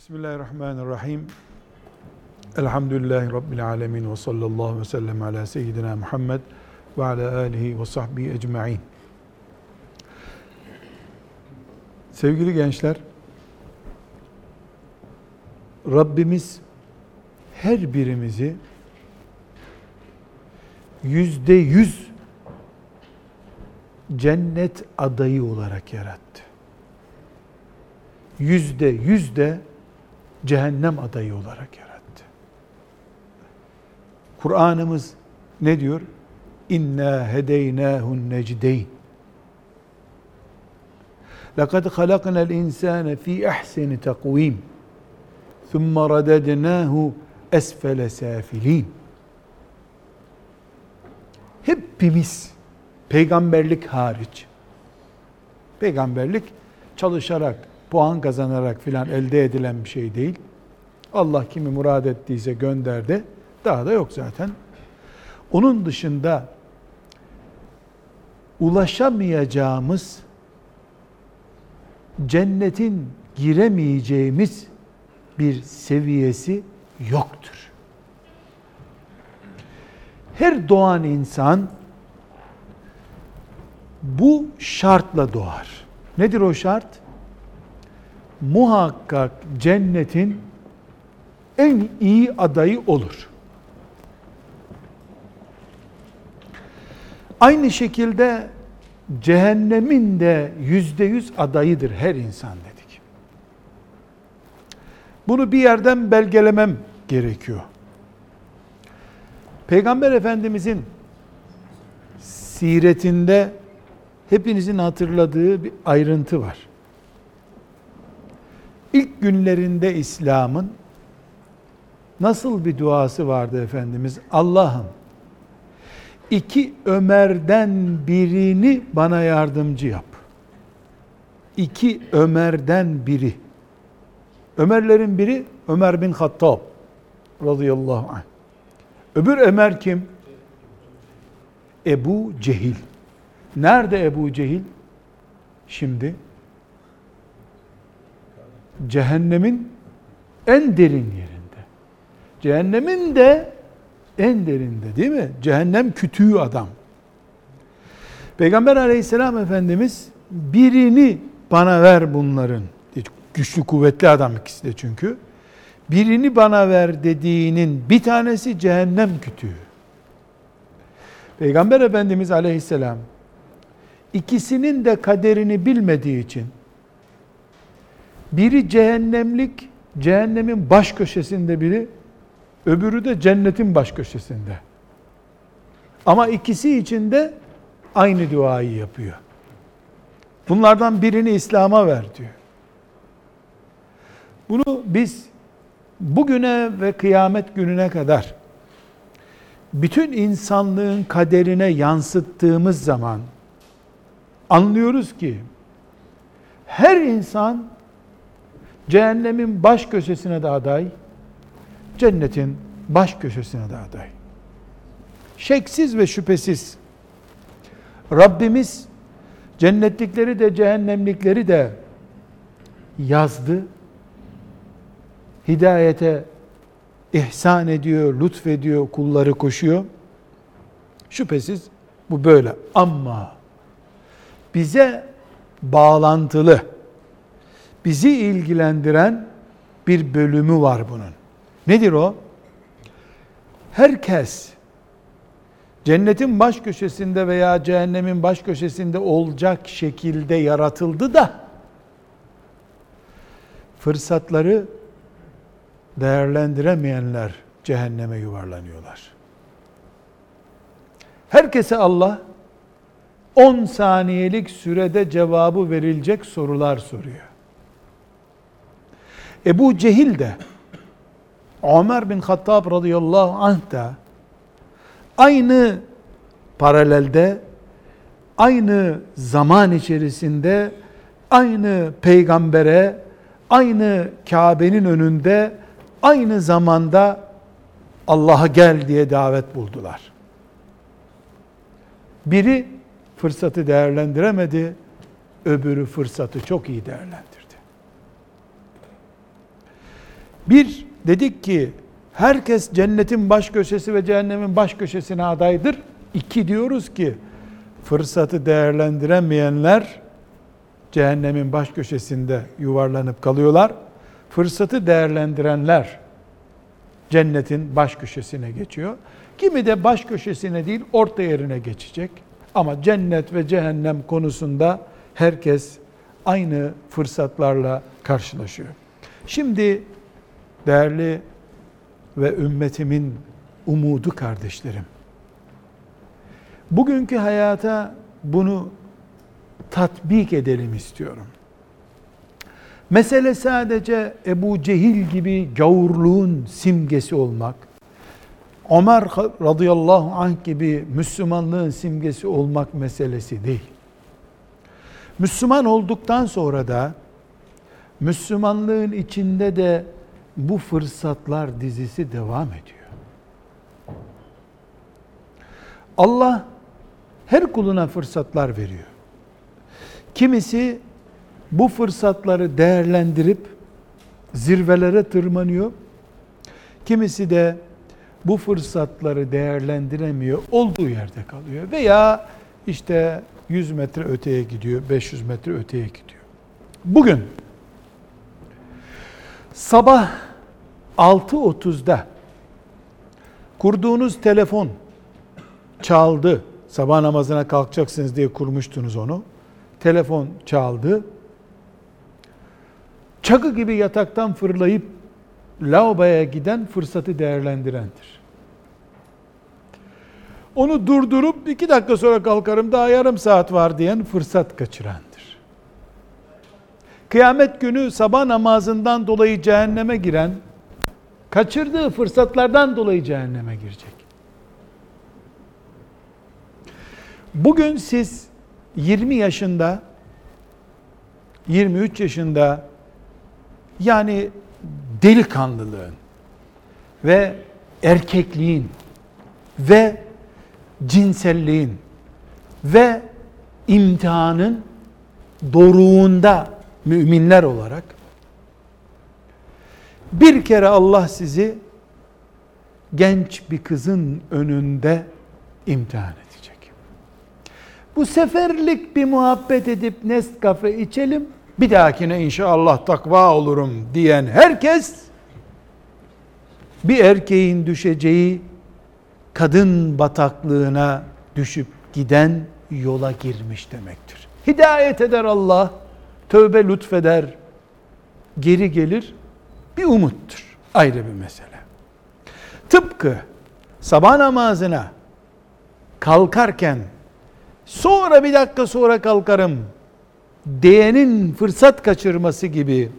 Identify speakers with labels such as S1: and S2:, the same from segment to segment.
S1: Bismillahirrahmanirrahim. Elhamdülillahi Rabbil alemin ve sallallahu ve sellem ala seyyidina Muhammed ve ala alihi ve sahbihi ecma'in. Sevgili gençler, Rabbimiz her birimizi yüzde yüz cennet adayı olarak yarattı. Yüzde yüz de cehennem adayı olarak yarattı. Kur'an'ımız ne diyor? İnna hedeynâhun necdeyn. لَقَدْ خَلَقْنَا الْاِنْسَانَ ف۪ي اَحْسَنِ تَقْو۪يمٍ ثُمَّ رَدَدْنَاهُ esfele safilin. Hepimiz peygamberlik hariç peygamberlik çalışarak, puan kazanarak filan elde edilen bir şey değil. Allah kimi murad ettiyse gönderdi. Daha da yok zaten. Onun dışında ulaşamayacağımız cennetin giremeyeceğimiz bir seviyesi yoktur. Her doğan insan bu şartla doğar. Nedir o şart? Muhakkak cennetin en iyi adayı olur. Aynı şekilde cehennemin de yüzde yüz adayıdır her insan dedik. Bunu bir yerden belgelemem gerekiyor. Peygamber Efendimizin siretinde hepinizin hatırladığı bir ayrıntı var. İlk günlerinde İslam'ın nasıl bir duası vardı Efendimiz? Allah'ım iki Ömer'den birini bana yardımcı yap. İki Ömer'den biri. Ömerlerin biri Ömer bin Hattab radıyallahu anh. Öbür Ömer kim? Ebu Cehil. Nerede Ebu Cehil? Şimdi cehennemin en derin yerinde. Cehennemin de en derinde değil mi? Cehennem kütüğü adam. Peygamber aleyhisselam efendimiz birini bana ver bunların. Güçlü kuvvetli adam ikisi de çünkü. Birini bana ver dediğinin bir tanesi cehennem kütüğü. Peygamber Efendimiz aleyhisselam ikisinin de kaderini bilmediği için biri cehennemlik, cehennemin baş köşesinde biri, öbürü de cennetin baş köşesinde. Ama ikisi için de aynı duayı yapıyor. Bunlardan birini İslam'a ver diyor. Bunu biz bugüne ve kıyamet gününe kadar bütün insanlığın kaderine yansıttığımız zaman anlıyoruz ki her insan cehennemin baş köşesine de aday, cennetin baş köşesine de aday. Şeksiz ve şüphesiz Rabbimiz cennetlikleri de cehennemlikleri de yazdı. Hidayete ihsan ediyor, lütfediyor, kulları koşuyor. Şüphesiz bu böyle. Ama bize bağlantılı, bizi ilgilendiren bir bölümü var bunun. Nedir o? Herkes cennetin baş köşesinde veya cehennemin baş köşesinde olacak şekilde yaratıldı da fırsatları değerlendiremeyenler cehenneme yuvarlanıyorlar. Herkese Allah 10 saniyelik sürede cevabı verilecek sorular soruyor. Ebu Cehil de Ömer bin Hattab radıyallahu anh da aynı paralelde aynı zaman içerisinde aynı peygambere aynı Kabe'nin önünde aynı zamanda Allah'a gel diye davet buldular. Biri fırsatı değerlendiremedi, öbürü fırsatı çok iyi değerlendirdi. Bir, dedik ki herkes cennetin baş köşesi ve cehennemin baş köşesine adaydır. İki diyoruz ki fırsatı değerlendiremeyenler cehennemin baş köşesinde yuvarlanıp kalıyorlar. Fırsatı değerlendirenler cennetin baş köşesine geçiyor. Kimi de baş köşesine değil orta yerine geçecek. Ama cennet ve cehennem konusunda herkes aynı fırsatlarla karşılaşıyor. Şimdi değerli ve ümmetimin umudu kardeşlerim. Bugünkü hayata bunu tatbik edelim istiyorum. Mesele sadece Ebu Cehil gibi gavurluğun simgesi olmak, Ömer radıyallahu anh gibi Müslümanlığın simgesi olmak meselesi değil. Müslüman olduktan sonra da Müslümanlığın içinde de bu fırsatlar dizisi devam ediyor. Allah her kuluna fırsatlar veriyor. Kimisi bu fırsatları değerlendirip zirvelere tırmanıyor. Kimisi de bu fırsatları değerlendiremiyor, olduğu yerde kalıyor. Veya işte 100 metre öteye gidiyor, 500 metre öteye gidiyor. Bugün sabah 6.30'da kurduğunuz telefon çaldı. Sabah namazına kalkacaksınız diye kurmuştunuz onu. Telefon çaldı. Çakı gibi yataktan fırlayıp lavaboya giden fırsatı değerlendirendir. Onu durdurup iki dakika sonra kalkarım daha yarım saat var diyen fırsat kaçırandır. Kıyamet günü sabah namazından dolayı cehenneme giren, kaçırdığı fırsatlardan dolayı cehenneme girecek. Bugün siz 20 yaşında, 23 yaşında yani delikanlılığın ve erkekliğin ve cinselliğin ve imtihanın doruğunda müminler olarak bir kere Allah sizi genç bir kızın önünde imtihan edecek. Bu seferlik bir muhabbet edip Nescafe içelim, bir dahakine inşallah takva olurum diyen herkes bir erkeğin düşeceği kadın bataklığına düşüp giden yola girmiş demektir. Hidayet eder Allah, tövbe lütfeder, geri gelir, bir umuttur. Ayrı bir mesele. Tıpkı sabah namazına kalkarken sonra bir dakika sonra kalkarım diyenin fırsat kaçırması gibi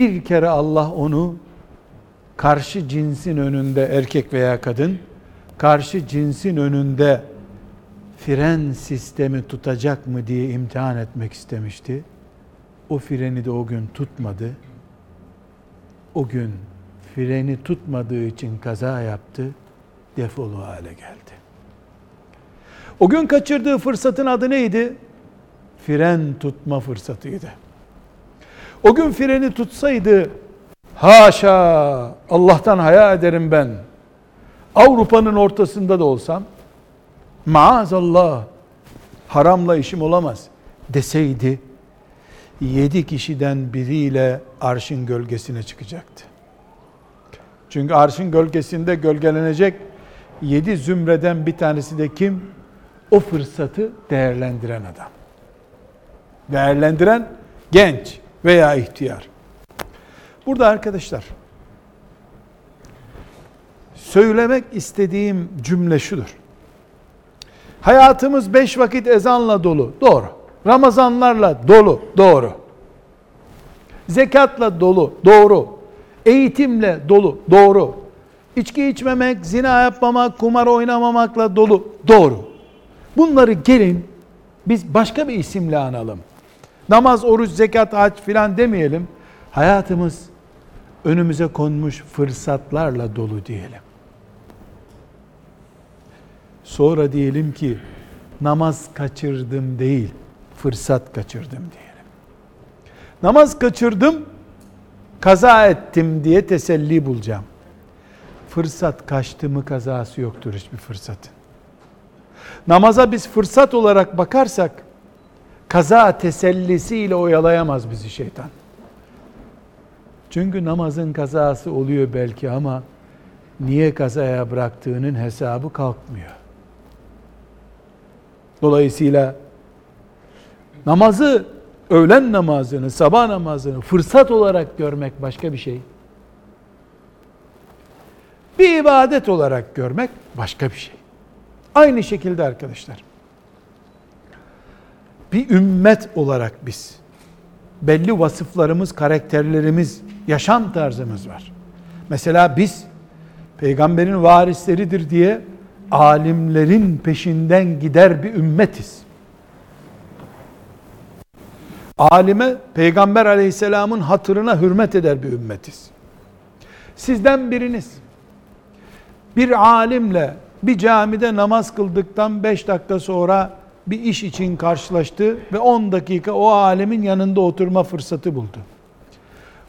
S1: bir kere Allah onu karşı cinsin önünde erkek veya kadın karşı cinsin önünde fren sistemi tutacak mı diye imtihan etmek istemişti. O freni de o gün tutmadı. O gün freni tutmadığı için kaza yaptı. Defolu hale geldi. O gün kaçırdığı fırsatın adı neydi? Fren tutma fırsatıydı. O gün freni tutsaydı haşa Allah'tan haya ederim ben. Avrupa'nın ortasında da olsam maazallah haramla işim olamaz deseydi yedi kişiden biriyle arşın gölgesine çıkacaktı. Çünkü arşın gölgesinde gölgelenecek yedi zümreden bir tanesi de kim? O fırsatı değerlendiren adam. Değerlendiren genç veya ihtiyar. Burada arkadaşlar söylemek istediğim cümle şudur. Hayatımız beş vakit ezanla dolu. Doğru. Ramazanlarla dolu. Doğru. Zekatla dolu. Doğru. Eğitimle dolu. Doğru. İçki içmemek, zina yapmamak, kumar oynamamakla dolu. Doğru. Bunları gelin biz başka bir isimle analım. Namaz, oruç, zekat, hac filan demeyelim. Hayatımız önümüze konmuş fırsatlarla dolu diyelim. Sonra diyelim ki namaz kaçırdım değil, fırsat kaçırdım diyelim. Namaz kaçırdım, kaza ettim diye teselli bulacağım. Fırsat kaçtı mı kazası yoktur hiçbir fırsatın. Namaza biz fırsat olarak bakarsak kaza tesellisiyle oyalayamaz bizi şeytan. Çünkü namazın kazası oluyor belki ama niye kazaya bıraktığının hesabı kalkmıyor. Dolayısıyla namazı, öğlen namazını, sabah namazını fırsat olarak görmek başka bir şey. Bir ibadet olarak görmek başka bir şey. Aynı şekilde arkadaşlar. Bir ümmet olarak biz belli vasıflarımız, karakterlerimiz, yaşam tarzımız var. Mesela biz peygamberin varisleridir diye alimlerin peşinden gider bir ümmetiz. Alime peygamber aleyhisselamın hatırına hürmet eder bir ümmetiz. Sizden biriniz bir alimle bir camide namaz kıldıktan 5 dakika sonra bir iş için karşılaştı ve 10 dakika o alemin yanında oturma fırsatı buldu.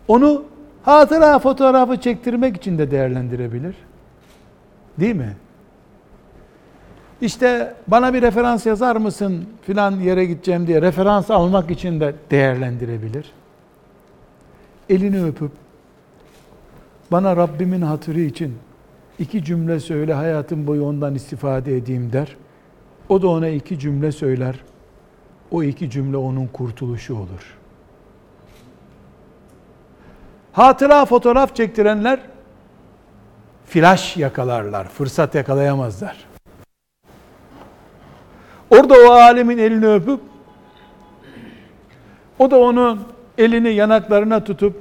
S1: Onu hatıra fotoğrafı çektirmek için de değerlendirebilir. Değil mi? İşte bana bir referans yazar mısın filan yere gideceğim diye referans almak için de değerlendirebilir. Elini öpüp bana Rabbimin hatırı için iki cümle söyle hayatım boyu ondan istifade edeyim der. O da ona iki cümle söyler. O iki cümle onun kurtuluşu olur. Hatıra fotoğraf çektirenler flash yakalarlar, fırsat yakalayamazlar. Orada o alemin elini öpüp o da onun elini yanaklarına tutup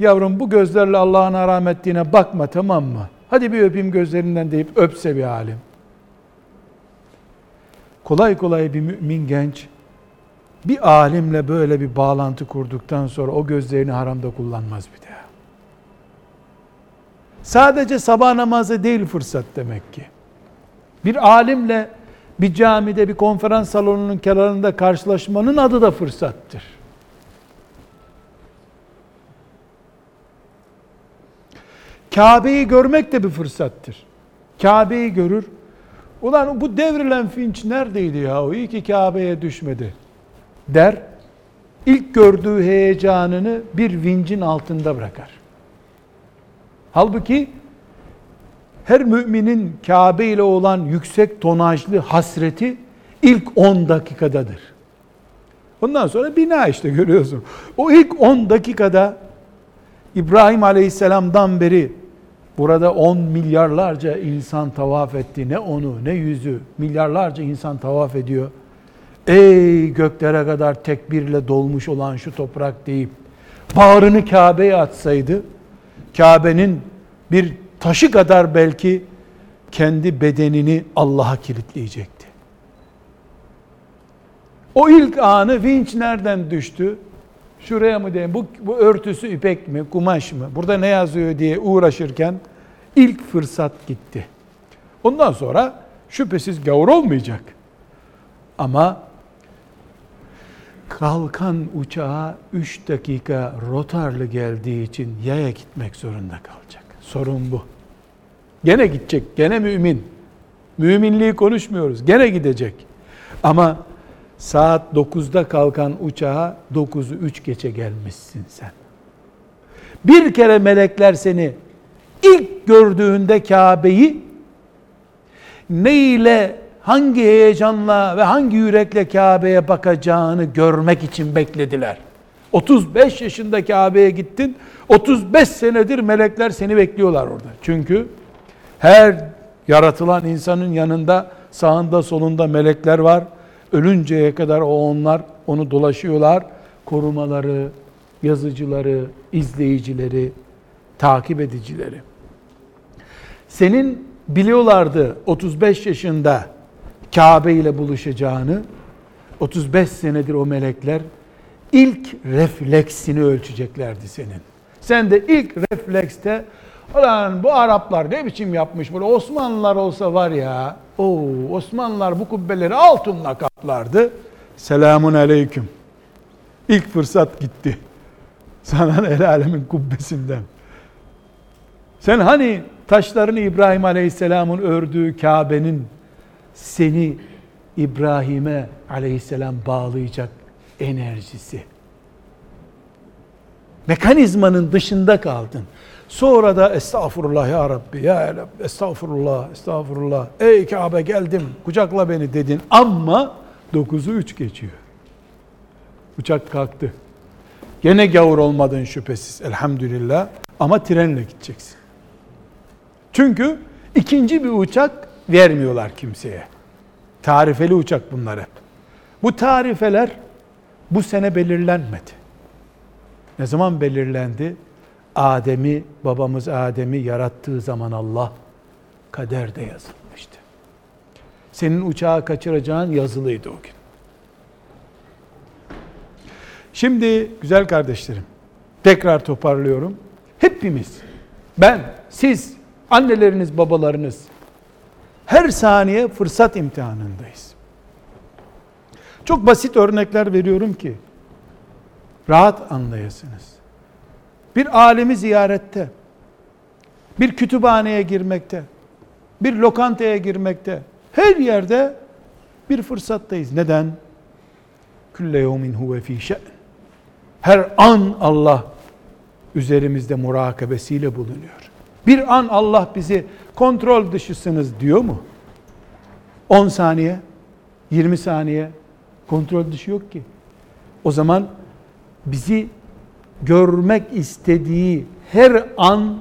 S1: yavrum bu gözlerle Allah'ın haram ettiğine bakma tamam mı? Hadi bir öpeyim gözlerinden deyip öpse bir alim. Kolay kolay bir mümin genç bir alimle böyle bir bağlantı kurduktan sonra o gözlerini haramda kullanmaz bir daha. Sadece sabah namazı değil fırsat demek ki. Bir alimle bir camide bir konferans salonunun kenarında karşılaşmanın adı da fırsattır. Kabe'yi görmek de bir fırsattır. Kabe'yi görür. Ulan bu devrilen finç neredeydi ya? O iyi ki Kabe'ye düşmedi. Der. İlk gördüğü heyecanını bir vincin altında bırakar. Halbuki her müminin Kabe ile olan yüksek tonajlı hasreti ilk 10 dakikadadır. Ondan sonra bina işte görüyorsun. O ilk 10 dakikada İbrahim Aleyhisselam'dan beri Burada 10 milyarlarca insan tavaf etti. Ne onu ne yüzü. Milyarlarca insan tavaf ediyor. Ey göklere kadar tekbirle dolmuş olan şu toprak deyip bağrını Kabe'ye atsaydı Kabe'nin bir taşı kadar belki kendi bedenini Allah'a kilitleyecekti. O ilk anı vinç nereden düştü? Şuraya mı diyeyim? Bu, bu örtüsü ipek mi, kumaş mı? Burada ne yazıyor diye uğraşırken ilk fırsat gitti. Ondan sonra şüphesiz gavur olmayacak. Ama kalkan uçağa 3 dakika rotarlı geldiği için yaya gitmek zorunda kalacak. Sorun bu. Gene gidecek, gene mümin. Müminliği konuşmuyoruz. Gene gidecek. Ama saat 9'da kalkan uçağa 9'u 3 geçe gelmişsin sen. Bir kere melekler seni ilk gördüğünde Kabe'yi ne ile hangi heyecanla ve hangi yürekle Kabe'ye bakacağını görmek için beklediler. 35 yaşında Kabe'ye gittin. 35 senedir melekler seni bekliyorlar orada. Çünkü her yaratılan insanın yanında sağında solunda melekler var. Ölünceye kadar o onlar onu dolaşıyorlar. Korumaları, yazıcıları, izleyicileri, takip edicileri. Senin biliyorlardı 35 yaşında Kabe ile buluşacağını. 35 senedir o melekler ilk refleksini ölçeceklerdi senin. Sen de ilk reflekste Ulan bu Araplar ne biçim yapmış bunu? Osmanlılar olsa var ya. o Osmanlılar bu kubbeleri altınla kaplardı. Selamun aleyküm. İlk fırsat gitti. Sana el alemin kubbesinden. Sen hani taşlarını İbrahim Aleyhisselam'ın ördüğü Kabe'nin seni İbrahim'e Aleyhisselam bağlayacak enerjisi. Mekanizmanın dışında kaldın. Sonra da estağfurullah ya Rabbi ya estağfurullah estağfurullah ey Kabe geldim kucakla beni dedin ama 9'u 3 geçiyor. Uçak kalktı. Gene gavur olmadın şüphesiz elhamdülillah ama trenle gideceksin. Çünkü ikinci bir uçak vermiyorlar kimseye. Tarifeli uçak bunlar hep. Bu tarifeler bu sene belirlenmedi. Ne zaman belirlendi? Adem'i, babamız Adem'i yarattığı zaman Allah kaderde yazılmıştı. Senin uçağı kaçıracağın yazılıydı o gün. Şimdi güzel kardeşlerim, tekrar toparlıyorum. Hepimiz, ben, siz, anneleriniz, babalarınız her saniye fırsat imtihanındayız. Çok basit örnekler veriyorum ki rahat anlayasınız. Bir alemi ziyarette, bir kütüphaneye girmekte, bir lokantaya girmekte, her yerde bir fırsattayız. Neden? Külle yevmin huve fî. Her an Allah üzerimizde murakabesiyle bulunuyor. Bir an Allah bizi kontrol dışısınız diyor mu? 10 saniye, 20 saniye kontrol dışı yok ki. O zaman bizi görmek istediği her an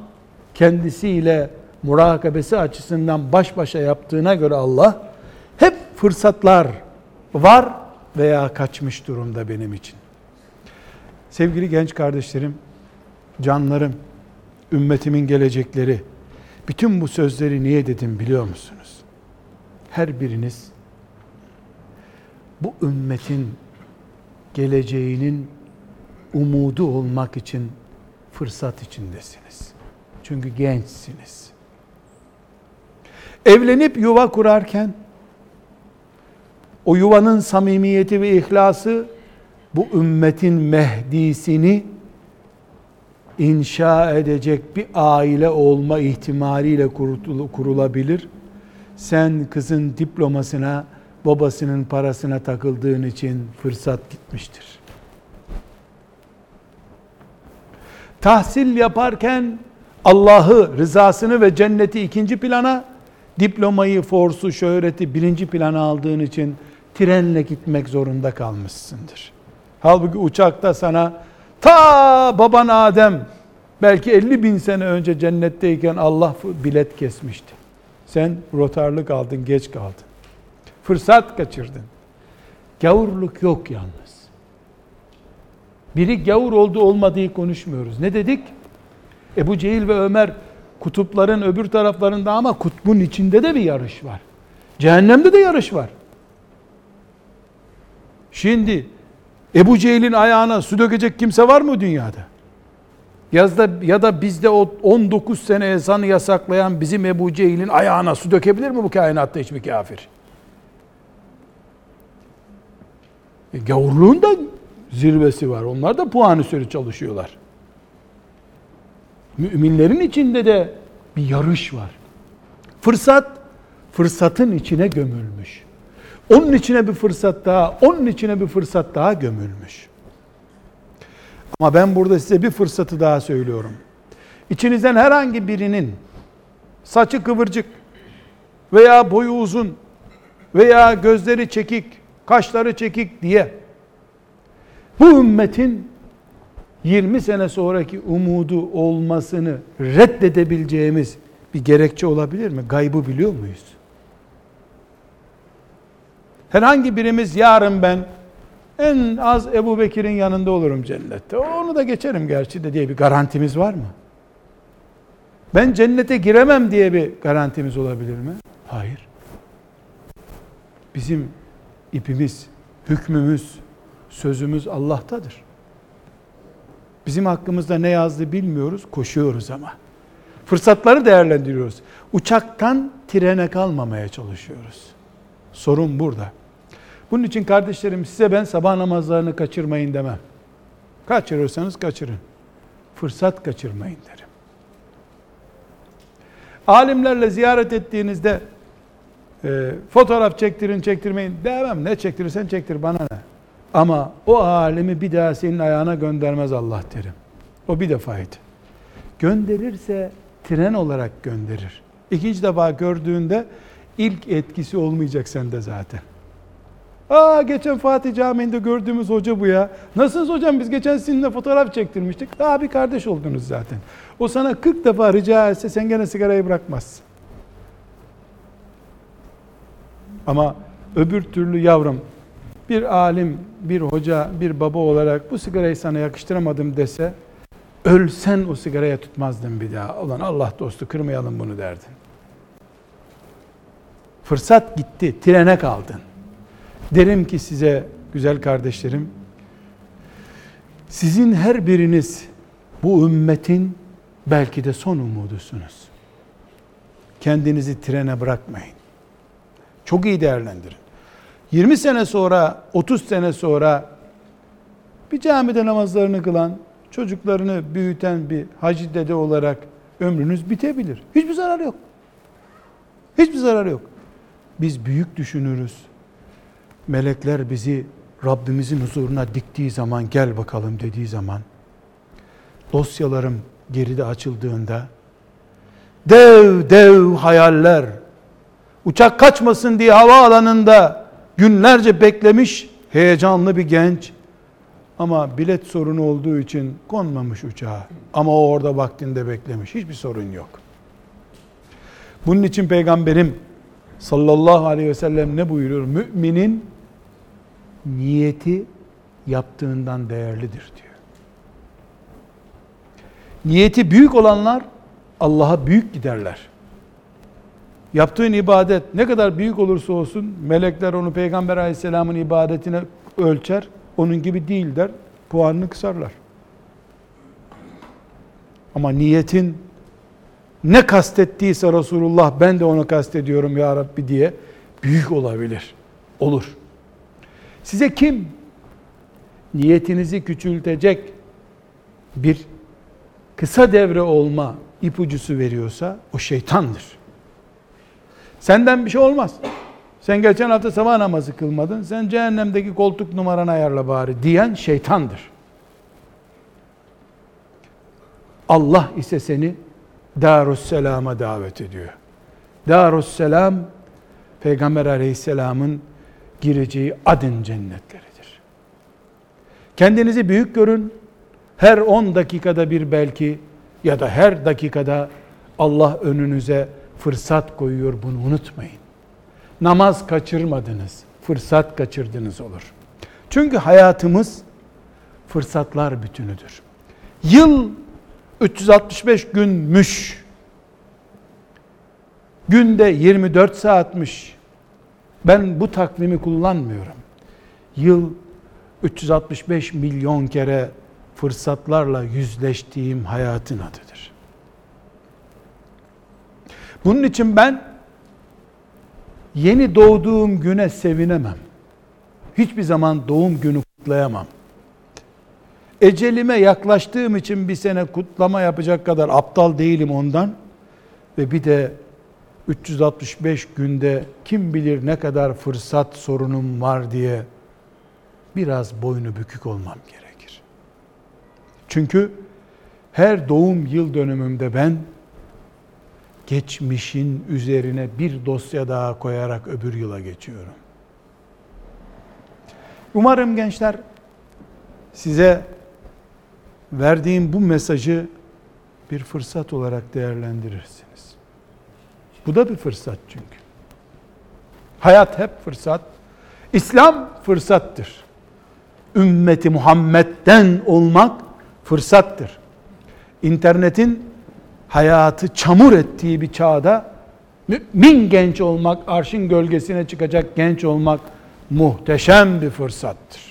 S1: kendisiyle murakabesi açısından baş başa yaptığına göre Allah hep fırsatlar var veya kaçmış durumda benim için. Sevgili genç kardeşlerim, canlarım, ümmetimin gelecekleri, bütün bu sözleri niye dedim biliyor musunuz? Her biriniz bu ümmetin geleceğinin umudu olmak için fırsat içindesiniz. Çünkü gençsiniz. Evlenip yuva kurarken o yuvanın samimiyeti ve ihlası bu ümmetin Mehdi'sini inşa edecek bir aile olma ihtimaliyle kurulabilir. Sen kızın diplomasına, babasının parasına takıldığın için fırsat gitmiştir. Tahsil yaparken Allah'ı, rızasını ve cenneti ikinci plana, diplomayı, forsu, şöhreti birinci plana aldığın için trenle gitmek zorunda kalmışsındır. Halbuki uçakta sana ta baban Adem belki 50 bin sene önce cennetteyken Allah bilet kesmişti. Sen rotarlık aldın, geç kaldın. Fırsat kaçırdın. Gavurluk yok yalnız. Biri gavur oldu olmadığı konuşmuyoruz. Ne dedik? Ebu Cehil ve Ömer kutupların öbür taraflarında ama kutbun içinde de bir yarış var. Cehennemde de yarış var. Şimdi Ebu Cehil'in ayağına su dökecek kimse var mı dünyada? Yazda ya da bizde o 19 sene ezanı yasaklayan bizim Ebu Cehil'in ayağına su dökebilir mi bu kainatta hiçbir kafir? E, gavurluğun zirvesi var. Onlar da puan üstü çalışıyorlar. Müminlerin içinde de bir yarış var. Fırsat, fırsatın içine gömülmüş. Onun içine bir fırsat daha, onun içine bir fırsat daha gömülmüş. Ama ben burada size bir fırsatı daha söylüyorum. İçinizden herhangi birinin saçı kıvırcık veya boyu uzun veya gözleri çekik, kaşları çekik diye bu ümmetin 20 sene sonraki umudu olmasını reddedebileceğimiz bir gerekçe olabilir mi? Gaybı biliyor muyuz? Herhangi birimiz yarın ben en az Ebu Bekir'in yanında olurum cennette. Onu da geçerim gerçi de diye bir garantimiz var mı? Ben cennete giremem diye bir garantimiz olabilir mi? Hayır. Bizim ipimiz, hükmümüz, sözümüz Allah'tadır. Bizim hakkımızda ne yazdı bilmiyoruz, koşuyoruz ama. Fırsatları değerlendiriyoruz. Uçaktan trene kalmamaya çalışıyoruz. Sorun burada. Bunun için kardeşlerim size ben sabah namazlarını kaçırmayın demem. Kaçırırsanız kaçırın. fırsat kaçırmayın derim. Alimlerle ziyaret ettiğinizde e, fotoğraf çektirin çektirmeyin demem. Ne çektirirsen çektir bana ne. Ama o alimi bir daha senin ayağına göndermez Allah derim. O bir defaydı. Gönderirse tren olarak gönderir. İkinci defa gördüğünde ilk etkisi olmayacak sende zaten. Aa geçen Fatih Camii'nde gördüğümüz hoca bu ya. Nasılsınız hocam biz geçen sizinle fotoğraf çektirmiştik. Daha bir kardeş oldunuz zaten. O sana 40 defa rica etse sen gene sigarayı bırakmazsın. Ama öbür türlü yavrum bir alim, bir hoca, bir baba olarak bu sigarayı sana yakıştıramadım dese ölsen o sigaraya tutmazdın bir daha. Ulan Allah dostu kırmayalım bunu derdin. Fırsat gitti, trene kaldın. Derim ki size güzel kardeşlerim, sizin her biriniz bu ümmetin belki de son umudusunuz. Kendinizi trene bırakmayın. Çok iyi değerlendirin. 20 sene sonra, 30 sene sonra bir camide namazlarını kılan, çocuklarını büyüten bir hacı dede olarak ömrünüz bitebilir. Hiçbir zarar yok. Hiçbir zarar yok. Biz büyük düşünürüz. Melekler bizi Rabbimizin huzuruna diktiği zaman gel bakalım dediği zaman dosyalarım geride açıldığında dev dev hayaller uçak kaçmasın diye havaalanında günlerce beklemiş heyecanlı bir genç ama bilet sorunu olduğu için konmamış uçağa. Ama o orada vaktinde beklemiş. Hiçbir sorun yok. Bunun için peygamberim sallallahu aleyhi ve sellem ne buyuruyor? Müminin niyeti yaptığından değerlidir diyor. Niyeti büyük olanlar Allah'a büyük giderler. Yaptığın ibadet ne kadar büyük olursa olsun melekler onu Peygamber aleyhisselamın ibadetine ölçer. Onun gibi değil der. Puanını kısarlar. Ama niyetin ne kastettiyse Resulullah ben de onu kastediyorum ya Rabbi diye büyük olabilir. Olur. Size kim niyetinizi küçültecek bir kısa devre olma ipucusu veriyorsa o şeytandır. Senden bir şey olmaz. Sen geçen hafta sabah namazı kılmadın. Sen cehennemdeki koltuk numaranı ayarla bari diyen şeytandır. Allah ise seni Darusselam'a davet ediyor. Darusselam Peygamber Aleyhisselam'ın gireceği adın cennetleridir. Kendinizi büyük görün. Her 10 dakikada bir belki ya da her dakikada Allah önünüze fırsat koyuyor bunu unutmayın. Namaz kaçırmadınız, fırsat kaçırdınız olur. Çünkü hayatımız fırsatlar bütünüdür. Yıl 365 günmüş. Günde 24 saatmiş. Ben bu takvimi kullanmıyorum. Yıl 365 milyon kere fırsatlarla yüzleştiğim hayatın adıdır. Bunun için ben yeni doğduğum güne sevinemem. Hiçbir zaman doğum günü kutlayamam. Ecelime yaklaştığım için bir sene kutlama yapacak kadar aptal değilim ondan. Ve bir de 365 günde kim bilir ne kadar fırsat sorunum var diye biraz boynu bükük olmam gerekir. Çünkü her doğum yıl dönümümde ben geçmişin üzerine bir dosya daha koyarak öbür yıla geçiyorum. Umarım gençler size verdiğim bu mesajı bir fırsat olarak değerlendirirsiniz. Bu da bir fırsat çünkü. Hayat hep fırsat. İslam fırsattır. Ümmeti Muhammed'den olmak fırsattır. İnternetin hayatı çamur ettiği bir çağda mümin genç olmak, arşın gölgesine çıkacak genç olmak muhteşem bir fırsattır.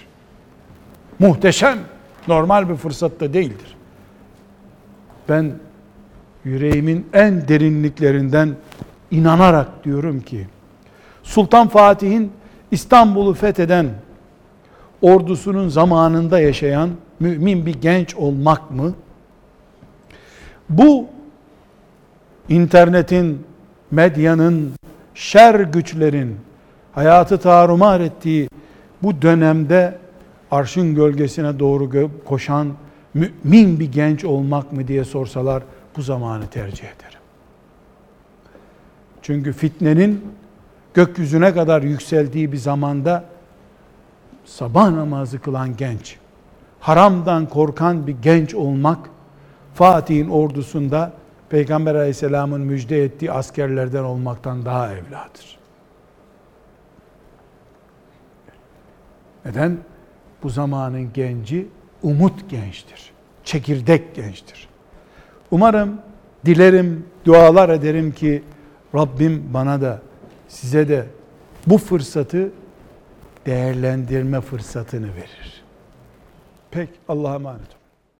S1: Muhteşem, normal bir fırsat da değildir. Ben yüreğimin en derinliklerinden inanarak diyorum ki Sultan Fatih'in İstanbul'u fetheden ordusunun zamanında yaşayan mümin bir genç olmak mı? Bu internetin, medyanın, şer güçlerin hayatı tarumar ettiği bu dönemde arşın gölgesine doğru koşan mümin bir genç olmak mı diye sorsalar bu zamanı tercih ederim. Çünkü fitnenin gökyüzüne kadar yükseldiği bir zamanda sabah namazı kılan genç, haramdan korkan bir genç olmak Fatih'in ordusunda Peygamber Aleyhisselam'ın müjde ettiği askerlerden olmaktan daha evladır. Neden? Bu zamanın genci umut gençtir. Çekirdek gençtir. Umarım, dilerim, dualar ederim ki Rabbim bana da size de bu fırsatı değerlendirme fırsatını verir. Pek Allah'a emanet olun.